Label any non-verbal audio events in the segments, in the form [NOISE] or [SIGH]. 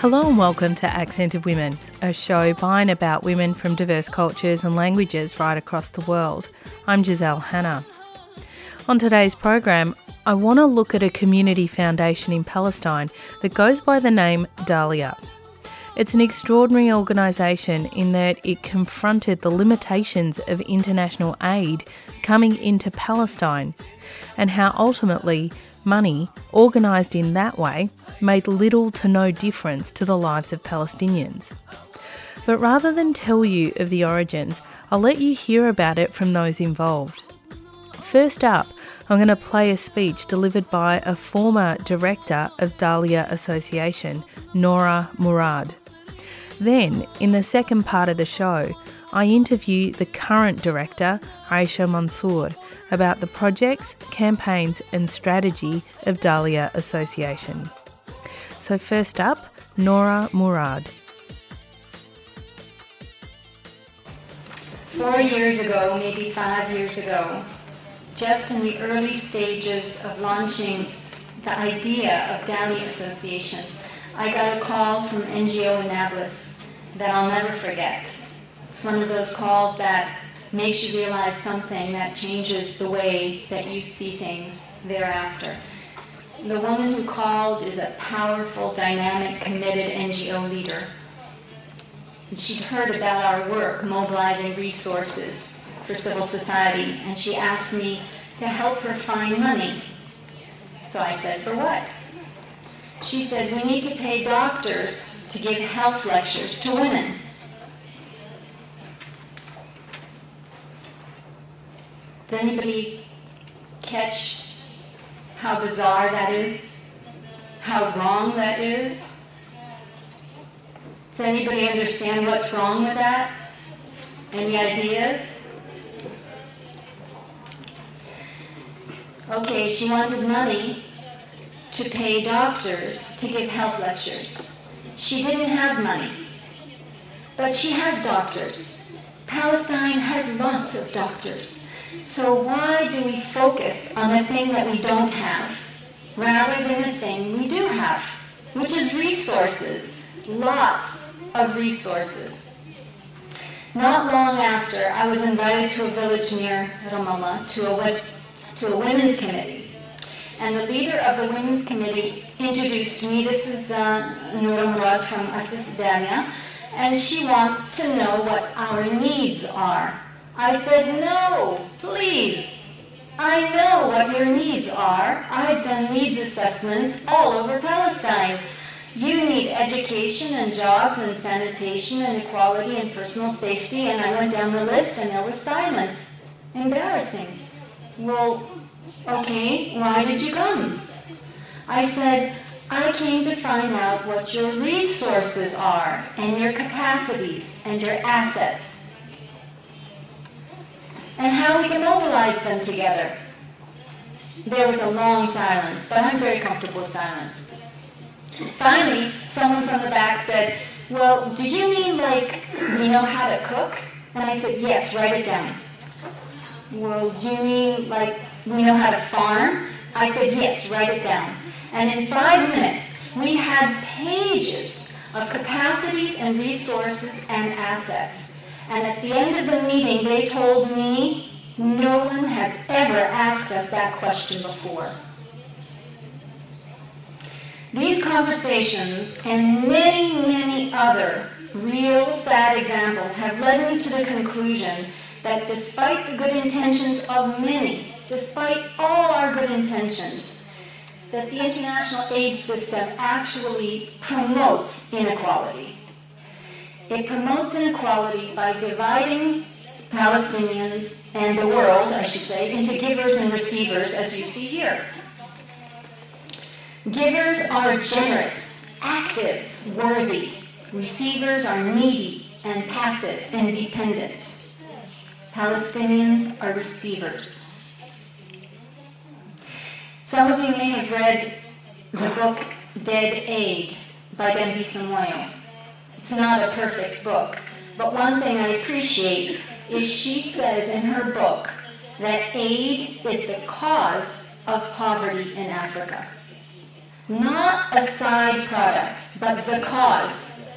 Hello and welcome to Accent of Women, a show by and about women from diverse cultures and languages right across the world. I'm Giselle Hanna. On today's program, I want to look at a community foundation in Palestine that goes by the name Dalia. It's an extraordinary organisation in that it confronted the limitations of international aid coming into Palestine and how ultimately money, organised in that way, made little to no difference to the lives of Palestinians. But rather than tell you of the origins, I'll let you hear about it from those involved. First up, I'm going to play a speech delivered by a former director of Dalia Association, Nora Murad. Then, in the second part of the show, I interview the current director, Aisha Mansour, about the projects, campaigns, and strategy of Dalia Association. So, first up, Nora Murad. Four years ago, maybe five years ago, just in the early stages of launching the idea of Dalia Association, I got a call from NGO Nablus that I'll never forget. It's one of those calls that makes you realize something that changes the way that you see things thereafter. The woman who called is a powerful, dynamic, committed NGO leader. And she'd heard about our work mobilizing resources for civil society, and she asked me to help her find money. So I said, For what? She said, We need to pay doctors to give health lectures to women. Does anybody catch how bizarre that is? How wrong that is? Does anybody understand what's wrong with that? Any ideas? Okay, she wanted money to pay doctors to give health lectures. She didn't have money, but she has doctors. Palestine has lots of doctors. So why do we focus on the thing that we don't have rather than the thing we do have, which is resources, lots of resources. Not long after, I was invited to a village near Ramallah to a, to a women's committee. And the leader of the women's committee introduced me. This is uh, Noura Murad from Assis Dalia, and she wants to know what our needs are. I said, no, please. I know what your needs are. I've done needs assessments all over Palestine. You need education and jobs and sanitation and equality and personal safety. And I went down the list and there was silence. Embarrassing. Well, okay, why did you come? I said, I came to find out what your resources are and your capacities and your assets and how we can mobilize them together. There was a long silence, but I'm very comfortable with silence. Finally, someone from the back said, well, do you mean like we know how to cook? And I said, yes, write it down. Well, do you mean like we know how to farm? I said, yes, write it down. And in five minutes, we had pages of capacities and resources and assets. And at the end of the meeting, they told me, no one has ever asked us that question before. These conversations and many, many other real sad examples have led me to the conclusion that despite the good intentions of many, despite all our good intentions, that the international aid system actually promotes inequality. It promotes inequality by dividing Palestinians and the world, I should say, into givers and receivers, as you see here. Givers are generous, active, worthy. Receivers are needy and passive and dependent. Palestinians are receivers. Some of you may have read the book Dead Aid by Dambisa Moyo. It's not a perfect book. But one thing I appreciate is she says in her book that aid is the cause of poverty in Africa. not a side product, but the cause.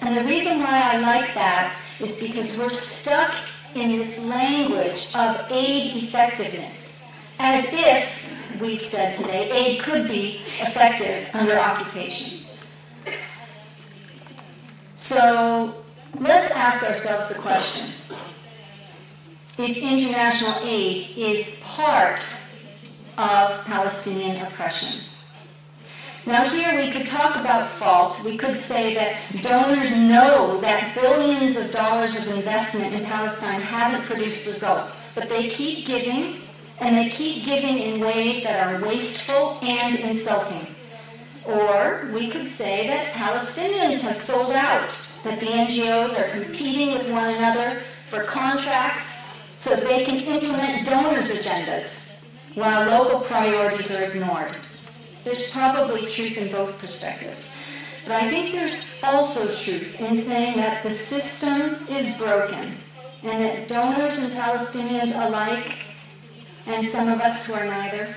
And the reason why I like that is because we're stuck in this language of aid effectiveness, as if, we've said today, aid could be effective under occupation. So let's ask ourselves the question if international aid is part of Palestinian oppression. Now, here we could talk about fault. We could say that donors know that billions of dollars of investment in Palestine haven't produced results, but they keep giving, and they keep giving in ways that are wasteful and insulting. Or we could say that Palestinians have sold out, that the NGOs are competing with one another for contracts so they can implement donors' agendas while local priorities are ignored. There's probably truth in both perspectives. But I think there's also truth in saying that the system is broken and that donors and Palestinians alike, and some of us who are neither,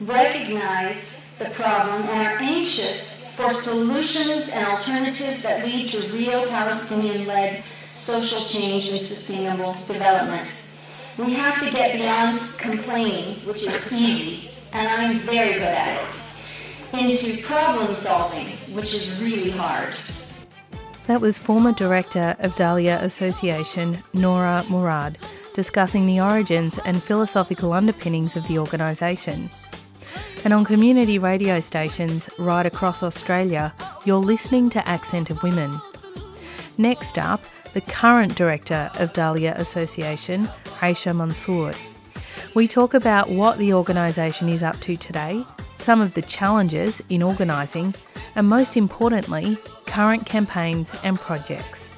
recognize the problem and are anxious for solutions and alternatives that lead to real Palestinian led social change and sustainable development. We have to get beyond complaining, which is easy, and I'm very good at it, into problem solving, which is really hard. That was former director of Dalia Association, Nora Murad, discussing the origins and philosophical underpinnings of the organisation. And on community radio stations right across Australia, you're listening to Accent of Women. Next up, the current director of Dalia Association, Aisha Mansour. We talk about what the organisation is up to today, some of the challenges in organising, and most importantly, current campaigns and projects.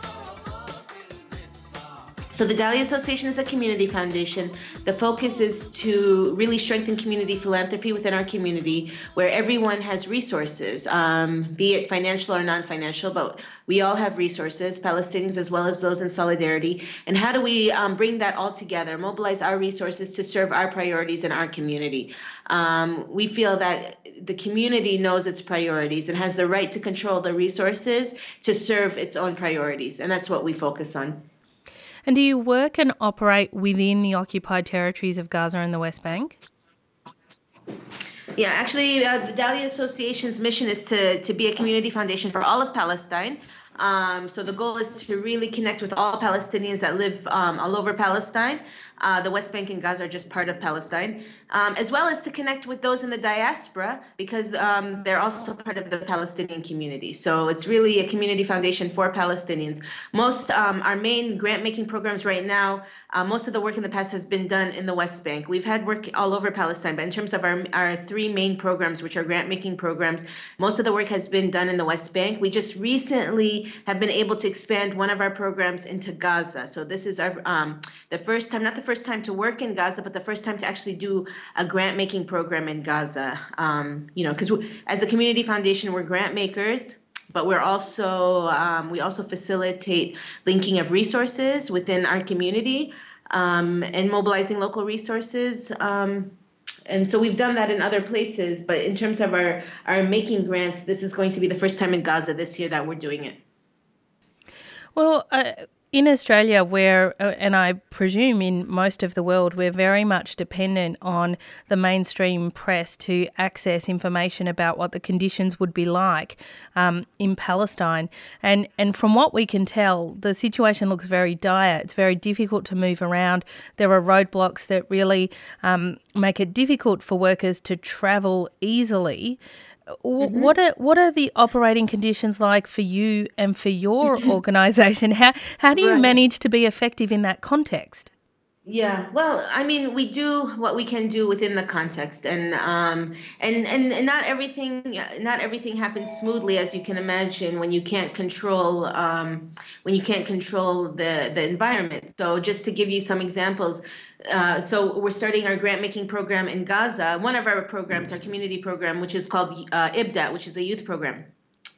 So the Dalia Association is a community foundation. The focus is to really strengthen community philanthropy within our community, where everyone has resources, um, be it financial or non-financial, but we all have resources, Palestinians as well as those in solidarity. And how do we um, bring that all together, mobilize our resources to serve our priorities in our community? Um, we feel that the community knows its priorities and has the right to control the resources to serve its own priorities, and that's what we focus on. And do you work and operate within the occupied territories of Gaza and the West Bank? Yeah, actually, uh, the Dalia Association's mission is to, to be a community foundation for all of Palestine. Um, so the goal is to really connect with all Palestinians that live um, all over Palestine. Uh, the West Bank and Gaza are just part of Palestine, um, as well as to connect with those in the diaspora because um, they're also part of the Palestinian community. So it's really a community foundation for Palestinians. Most um, our main grant making programs right now, uh, most of the work in the past has been done in the West Bank. We've had work all over Palestine, but in terms of our our three main programs, which are grant making programs, most of the work has been done in the West Bank. We just recently have been able to expand one of our programs into Gaza. So this is our um, the first time, not the first time to work in Gaza, but the first time to actually do a grant making program in Gaza. Um, you know, because as a community foundation, we're grant makers but we're also um, we also facilitate linking of resources within our community um, and mobilizing local resources um, and so we've done that in other places but in terms of our our making grants this is going to be the first time in gaza this year that we're doing it well, uh, in Australia, where, uh, and I presume in most of the world, we're very much dependent on the mainstream press to access information about what the conditions would be like um, in Palestine. And, and from what we can tell, the situation looks very dire. It's very difficult to move around. There are roadblocks that really um, make it difficult for workers to travel easily. Mm-hmm. What are what are the operating conditions like for you and for your [LAUGHS] organisation? How how do you right. manage to be effective in that context? Yeah, well, I mean, we do what we can do within the context, and um, and, and and not everything not everything happens smoothly, as you can imagine, when you can't control um, when you can't control the the environment. So, just to give you some examples, uh, so we're starting our grant making program in Gaza. One of our programs, our community program, which is called uh, IBDAT, which is a youth program.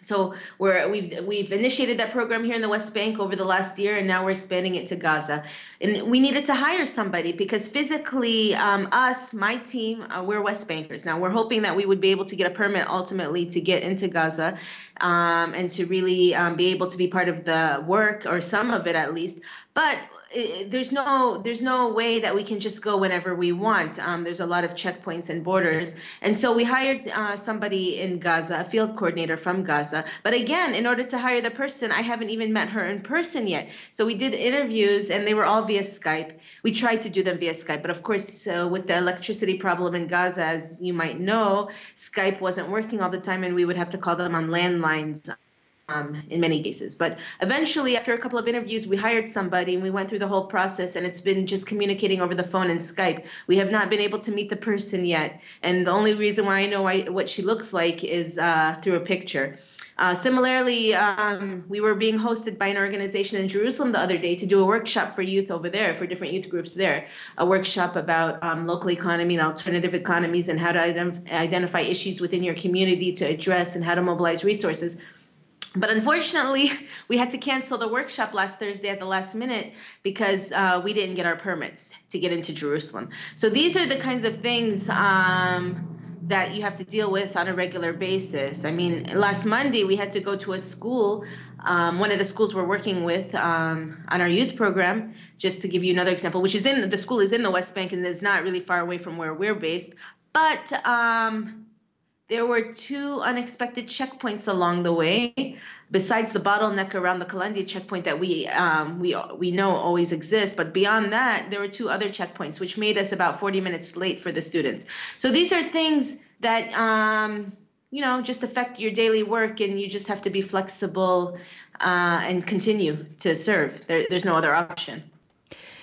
So we're we've we've initiated that program here in the West Bank over the last year, and now we're expanding it to Gaza. And we needed to hire somebody because physically, um, us, my team, uh, we're West Bankers. Now we're hoping that we would be able to get a permit ultimately to get into Gaza, um, and to really um, be able to be part of the work or some of it at least. But there's no there's no way that we can just go whenever we want. Um, there's a lot of checkpoints and borders, and so we hired uh, somebody in Gaza, a field coordinator from Gaza. But again, in order to hire the person, I haven't even met her in person yet. So we did interviews, and they were all via Skype. We tried to do them via Skype, but of course, uh, with the electricity problem in Gaza, as you might know, Skype wasn't working all the time, and we would have to call them on landlines um, in many cases. But eventually, after a couple of interviews, we hired somebody and we went through the whole process. And it's been just communicating over the phone and Skype. We have not been able to meet the person yet. And the only reason why I know why, what she looks like is uh, through a picture. Uh, similarly, um, we were being hosted by an organization in Jerusalem the other day to do a workshop for youth over there, for different youth groups there, a workshop about um, local economy and alternative economies and how to identify issues within your community to address and how to mobilize resources. But unfortunately, [LAUGHS] we had to cancel the workshop last Thursday at the last minute because uh, we didn't get our permits to get into Jerusalem. So these are the kinds of things um, that you have to deal with on a regular basis. I mean, last Monday we had to go to a school, um, one of the schools we're working with um, on our youth program. Just to give you another example, which is in the school is in the West Bank and is not really far away from where we're based, but um, there were two unexpected checkpoints along the way, besides the bottleneck around the Kalandia checkpoint that we um, we we know always exists. But beyond that, there were two other checkpoints, which made us about 40 minutes late for the students. So these are things that um, you know just affect your daily work, and you just have to be flexible uh, and continue to serve. There, there's no other option.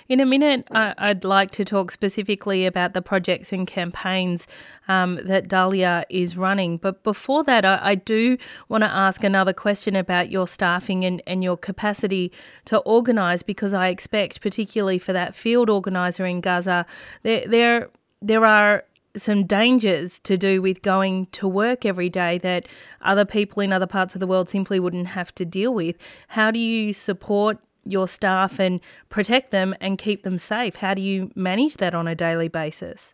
In a minute, I'd like to talk specifically about the projects and campaigns um, that Dalia is running. But before that, I, I do want to ask another question about your staffing and, and your capacity to organise, because I expect, particularly for that field organiser in Gaza, there, there, there are some dangers to do with going to work every day that other people in other parts of the world simply wouldn't have to deal with. How do you support your staff and protect them and keep them safe? How do you manage that on a daily basis?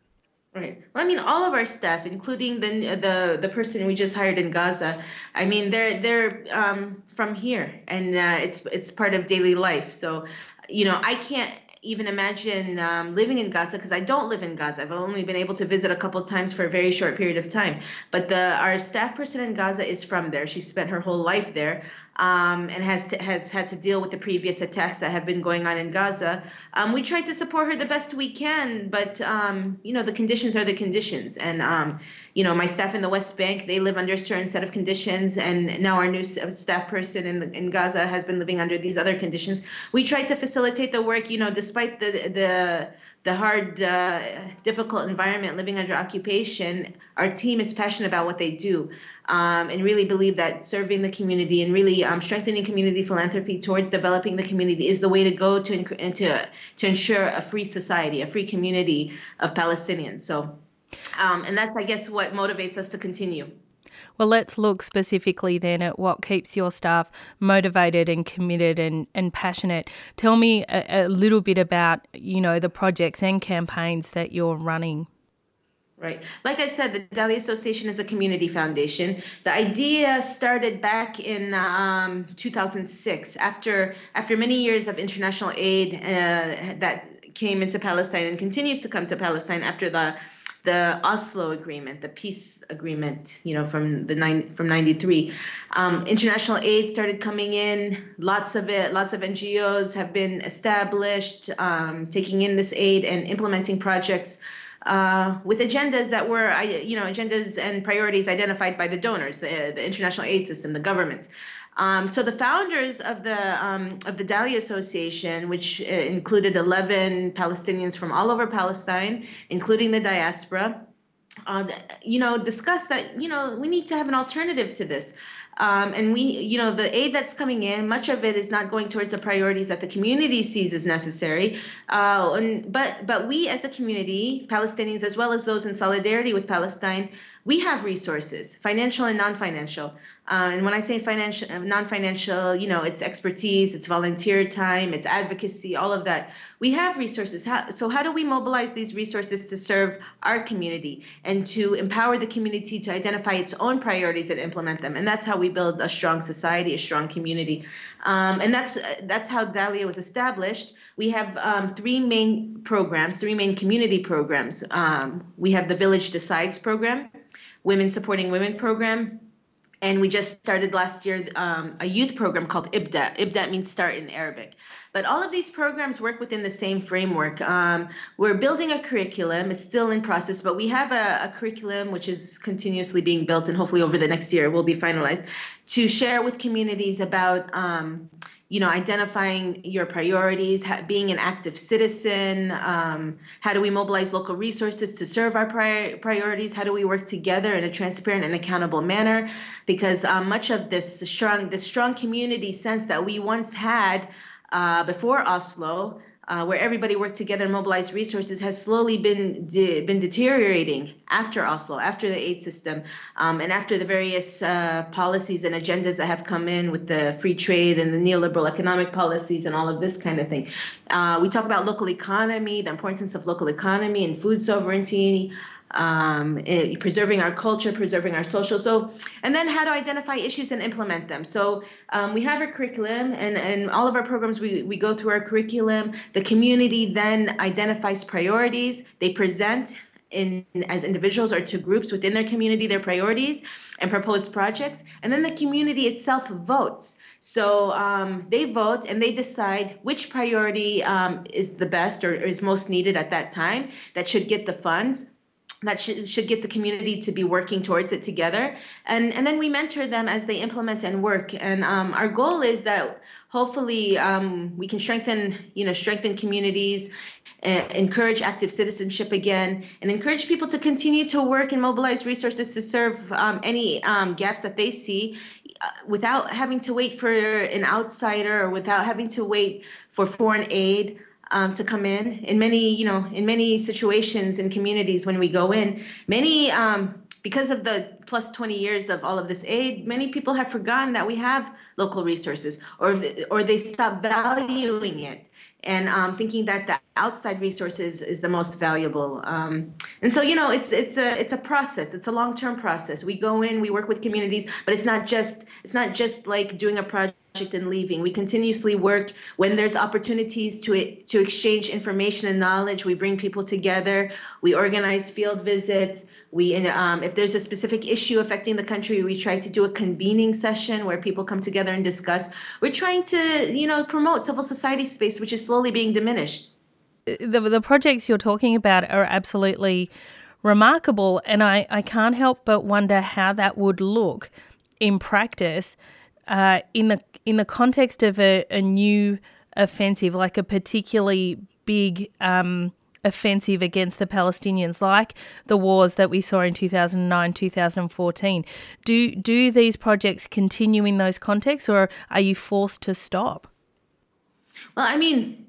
Right. Well, I mean, all of our staff, including the the the person we just hired in Gaza, I mean, they're they're um, from here, and uh, it's it's part of daily life. So, you know, I can't even imagine um, living in Gaza because I don't live in Gaza. I've only been able to visit a couple times for a very short period of time. But the our staff person in Gaza is from there. She spent her whole life there um, and has has had to deal with the previous attacks that have been going on in Gaza. Um, we try to support her the best we can, but um, you know the conditions are the conditions, and um, you know my staff in the West Bank they live under a certain set of conditions, and now our new staff person in in Gaza has been living under these other conditions. We try to facilitate the work, you know, despite the the the hard, uh, difficult environment living under occupation, our team is passionate about what they do um, and really believe that serving the community and really um, strengthening community philanthropy towards developing the community is the way to go to, to, to ensure a free society, a free community of Palestinians. So, um, and that's, I guess, what motivates us to continue. Well, let's look specifically then at what keeps your staff motivated and committed and, and passionate. Tell me a, a little bit about, you know, the projects and campaigns that you're running. Right. Like I said, the Dalia Association is a community foundation. The idea started back in um, 2006, after after many years of international aid uh, that came into Palestine and continues to come to Palestine after the the Oslo Agreement, the peace agreement, you know, from the nine from '93. Um, international aid started coming in. Lots of it, lots of NGOs have been established, um, taking in this aid and implementing projects. Uh, with agendas that were, you know, agendas and priorities identified by the donors, the, the international aid system, the governments. Um, so the founders of the um, of the Dalia Association, which uh, included 11 Palestinians from all over Palestine, including the diaspora, uh, you know, discussed that you know we need to have an alternative to this. Um, and we, you know, the aid that's coming in, much of it is not going towards the priorities that the community sees as necessary. Uh, and, but but we as a community, Palestinians as well as those in solidarity with Palestine, we have resources, financial and non-financial. Uh, and when I say financial, uh, non-financial, you know, it's expertise, it's volunteer time, it's advocacy, all of that. We have resources. How, so how do we mobilize these resources to serve our community and to empower the community to identify its own priorities and implement them? And that's how we build a strong society, a strong community. Um, and that's that's how Dalia was established. We have um, three main programs, three main community programs. Um, we have the Village Decides program, Women Supporting Women program, and we just started last year um, a youth program called IBDA. IBDA means start in Arabic. But all of these programs work within the same framework. Um, we're building a curriculum. It's still in process, but we have a, a, curriculum which is continuously being built, and hopefully over the next year will be finalized to share with communities about um, you know, identifying your priorities, being an active citizen. Um, how do we mobilize local resources to serve our pri- priorities? How do we work together in a transparent and accountable manner? Because um, much of this strong, this strong community sense that we once had uh, before Oslo uh, where everybody worked together and mobilized resources, has slowly been de- been deteriorating after Oslo, after the aid system, um, and after the various uh, policies and agendas that have come in with the free trade and the neoliberal economic policies and all of this kind of thing. Uh, we talk about local economy, the importance of local economy and food sovereignty um, it, preserving our culture, preserving our social. So, and then how to identify issues and implement them. So um, we have our curriculum, and and all of our programs we we go through our curriculum. The community then identifies priorities. They present in as individuals or to groups within their community their priorities and proposed projects, and then the community itself votes. So um, they vote and they decide which priority um, is the best or, or is most needed at that time that should get the funds that should, should get the community to be working towards it together. And and then we mentor them as they implement and work. And um, our goal is that hopefully um, we can strengthen you know strengthen communities uh, encourage active citizenship again and encourage people to continue to work and mobilize resources to serve um, any um, gaps that they see uh, without having to wait for an outsider or without having to wait for foreign aid um, to come in. In many, you know, in many situations in communities when we go in, many um, because of the plus 20 years of all of this aid, many people have forgotten that we have local resources, or or they stop valuing it and um, thinking that the outside resources is the most valuable. Um, and so, you know, it's it's a it's a process. It's a long term process. We go in, we work with communities, but it's not just it's not just like doing a project and leaving. We continuously work when there's opportunities to to exchange information and knowledge. We bring people together. We organize field visits. We, um, if there's a specific issue affecting the country, we try to do a convening session where people come together and discuss. We're trying to, you know, promote civil society space, which is slowly being diminished. The the projects you're talking about are absolutely remarkable, and I I can't help but wonder how that would look in practice uh, in the in the context of a, a new offensive, like a particularly big um, offensive against the Palestinians, like the wars that we saw in 2009, 2014. Do, do these projects continue in those contexts or are you forced to stop? Well, I mean,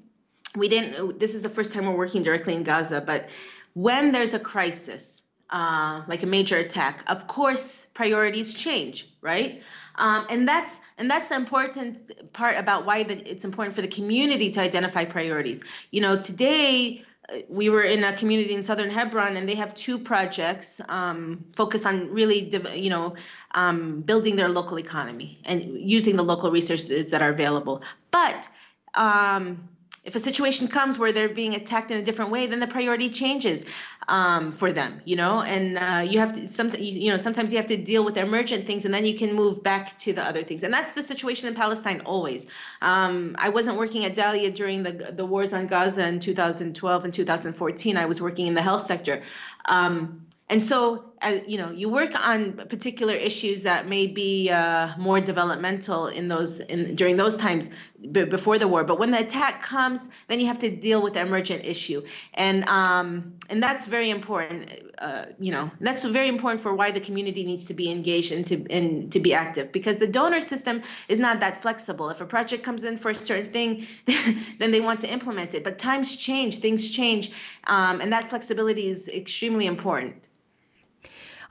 we didn't, this is the first time we're working directly in Gaza, but when there's a crisis, uh, like a major attack, of course, priorities change, right? Um, and that's and that's the important part about why the, it's important for the community to identify priorities. You know, today uh, we were in a community in southern Hebron, and they have two projects um, focused on really, you know, um, building their local economy and using the local resources that are available. But um, if a situation comes where they're being attacked in a different way, then the priority changes um, for them, you know, and uh, you have to some you know sometimes you have to deal with emergent things, and then you can move back to the other things, and that's the situation in Palestine always. Um, I wasn't working at Dalia during the the wars on Gaza in 2012 and 2014. I was working in the health sector. Um, and so, you know, you work on particular issues that may be uh, more developmental in those in during those times before the war. But when the attack comes, then you have to deal with the emergent issue, and um, and that's very important. Uh, you know, that's very important for why the community needs to be engaged and to and to be active because the donor system is not that flexible. If a project comes in for a certain thing, [LAUGHS] then they want to implement it. But times change, things change, um, and that flexibility is extremely important.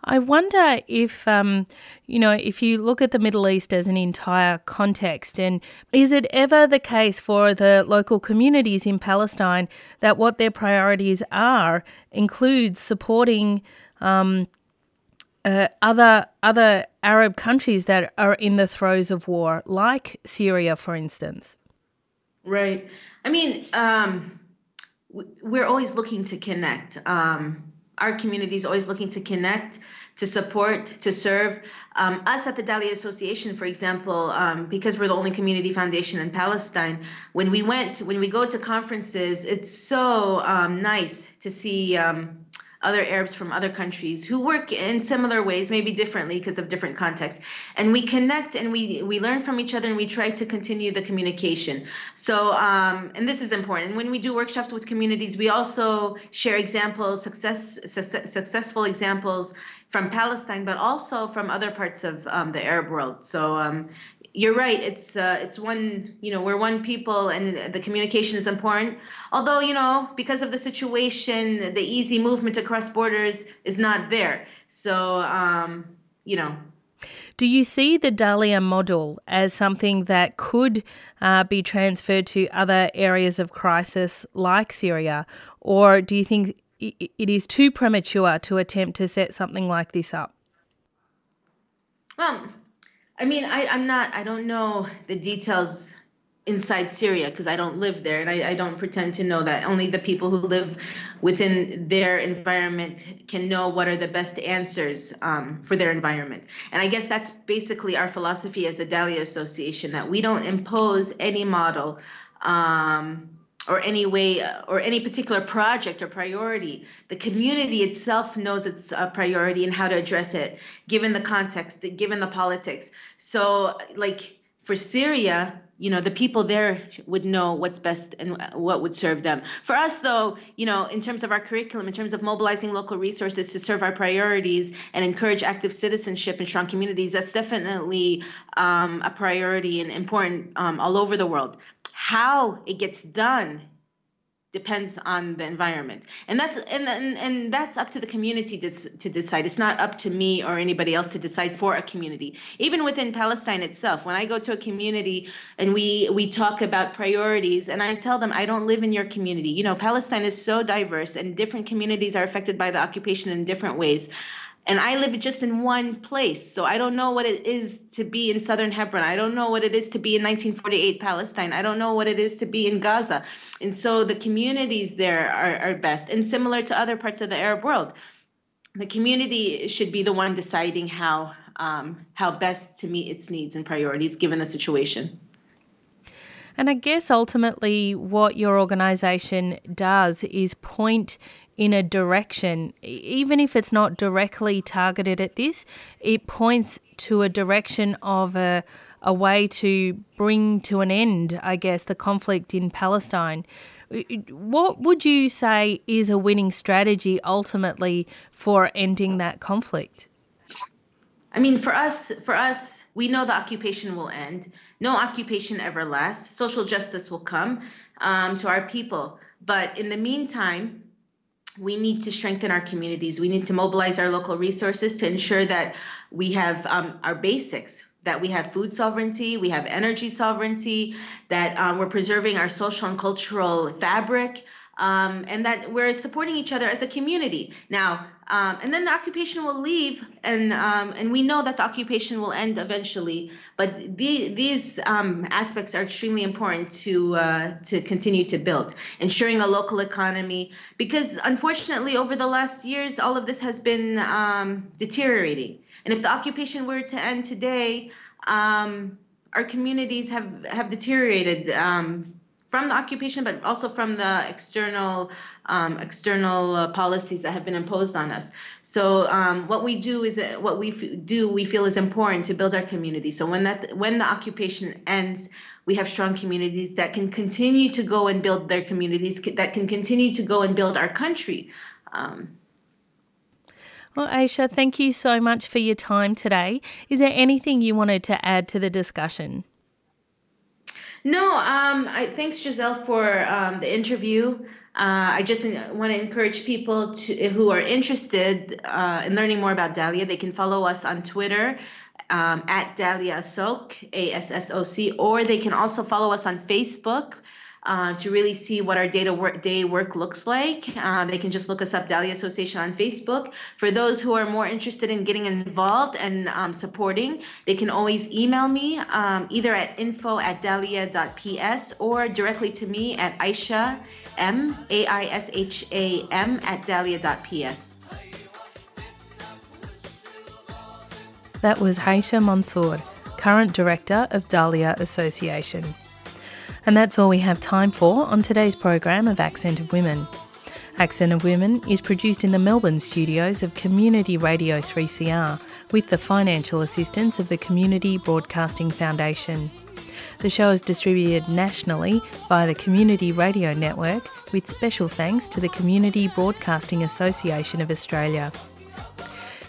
I wonder if, um, you know, if you look at the Middle East as an entire context, and is it ever the case for the local communities in Palestine that what their priorities are includes supporting um, uh, other other Arab countries that are in the throes of war, like Syria, for instance? Right. I mean, um, we're always looking to connect. Um, our community is always looking to connect, to support, to serve. Um, us at the Dalia Association, for example, um, because we're the only community foundation in Palestine, when we went, when we go to conferences, it's so um, nice to see um, other Arabs from other countries who work in similar ways, maybe differently because of different contexts. And we connect and we we learn from each other and we try to continue the communication. So um, and this is important. When we do workshops with communities, we also share examples, success, success successful examples from Palestine, but also from other parts of um, the Arab world. So um, you're right. It's uh, it's one. You know, we're one people, and the communication is important. Although you know, because of the situation, the easy movement across borders is not there. So um, you know. Do you see the Dalia model as something that could uh, be transferred to other areas of crisis like Syria, or do you think it is too premature to attempt to set something like this up? Well, I mean, I, I'm not, I don't know the details inside Syria because I don't live there and I, I, don't pretend to know that. Only the people who live within their environment can know what are the best answers um, for their environment. And I guess that's basically our philosophy as the Dalia Association that we don't impose any model. Um, or any way or any particular project or priority. The community itself knows its a priority and how to address it, given the context, given the politics. So, like for Syria, you know, the people there would know what's best and what would serve them. For us, though, you know, in terms of our curriculum, in terms of mobilizing local resources to serve our priorities and encourage active citizenship and strong communities, that's definitely um, a priority and important um, all over the world. How it gets done depends on the environment. And that's and, and and that's up to the community to, to decide. It's not up to me or anybody else to decide for a community. Even within palestine itself when i go to a community and we we talk about priorities and i tell them i don't live in your community. You know palestine is so diverse and different communities are affected by the occupation in different ways and I live just in one place. So I don't know what it is to be in southern Hebron. I don't know what it is to be in 1948 Palestine. I don't know what it is to be in Gaza. And so the communities there are, are best. And similar to other parts of the Arab world, the community should be the one deciding how um, how best to meet its needs and priorities given the situation. And I guess ultimately, what your organization does is point in a direction, even if it's not directly targeted at this, it points to a direction of a, a way to bring to an end, I guess, the conflict in Palestine. What would you say is a winning strategy ultimately for ending that conflict? I mean, for us, for us, we know the occupation will end. No occupation ever lasts. Social justice will come um, to our people. But in the meantime, we need to strengthen our communities. We need to mobilize our local resources to ensure that we have um, our basics, that we have food sovereignty, we have energy sovereignty, that um, we're preserving our social and cultural fabric, um, and that we're supporting each other as a community. Now, um, and then the occupation will leave, and um, and we know that the occupation will end eventually. But the, these um, aspects are extremely important to uh, to continue to build, ensuring a local economy. Because unfortunately, over the last years, all of this has been um, deteriorating. And if the occupation were to end today, um, our communities have have deteriorated um, from the occupation, but also from the external um, external uh, policies that have been imposed on us. So um, what we do is uh, what we do we feel is important to build our community. So when that when the occupation ends, we have strong communities that can continue to go and build their communities, that can continue to go and build our country. Um, well, Aisha, thank you so much for your time today. Is there anything you wanted to add to the discussion? No, um, I, thanks, Giselle, for um, the interview. Uh, I just want to encourage people to who are interested uh, in learning more about Dalia. They can follow us on Twitter um, at Dalia Assoc, A S S O C, or they can also follow us on Facebook uh, to really see what our data work, day work looks like. Uh, they can just look us up, Dalia Association on Facebook. For those who are more interested in getting involved and um, supporting, they can always email me um, either at info at dalia.ps or directly to me at Aisha M, A I S H A M, at dalia.ps. That was Aisha Mansour, current director of Dalia Association. And that's all we have time for on today's program of Accent of Women. Accent of Women is produced in the Melbourne studios of Community Radio 3CR with the financial assistance of the Community Broadcasting Foundation. The show is distributed nationally by the Community Radio Network with special thanks to the Community Broadcasting Association of Australia.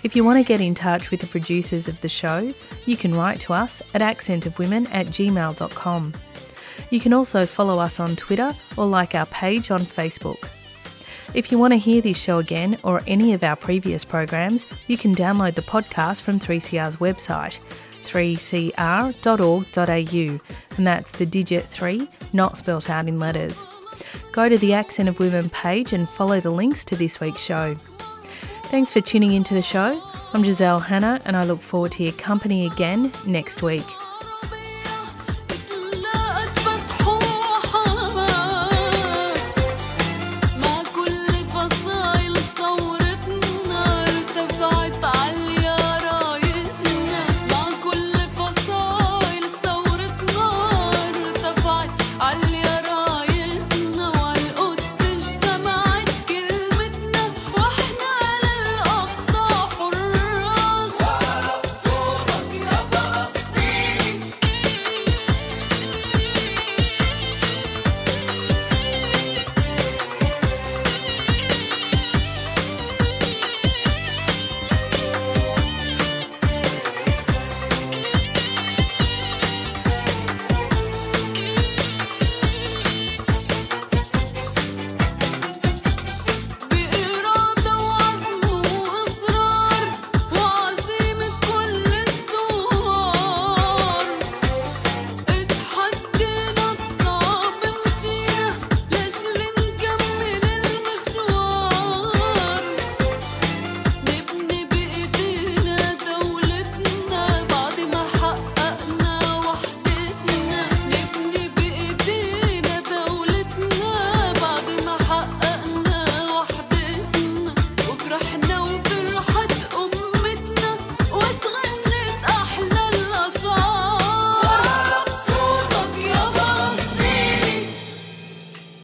If you want to get in touch with the producers of the show, you can write to us at accentofwomen at gmail.com. You can also follow us on Twitter or like our page on Facebook. If you want to hear this show again or any of our previous programs, you can download the podcast from 3CR's website, 3cr.org.au, and that's the digit 3, not spelt out in letters. Go to the Accent of Women page and follow the links to this week's show. Thanks for tuning into the show. I'm Giselle Hanna, and I look forward to your company again next week.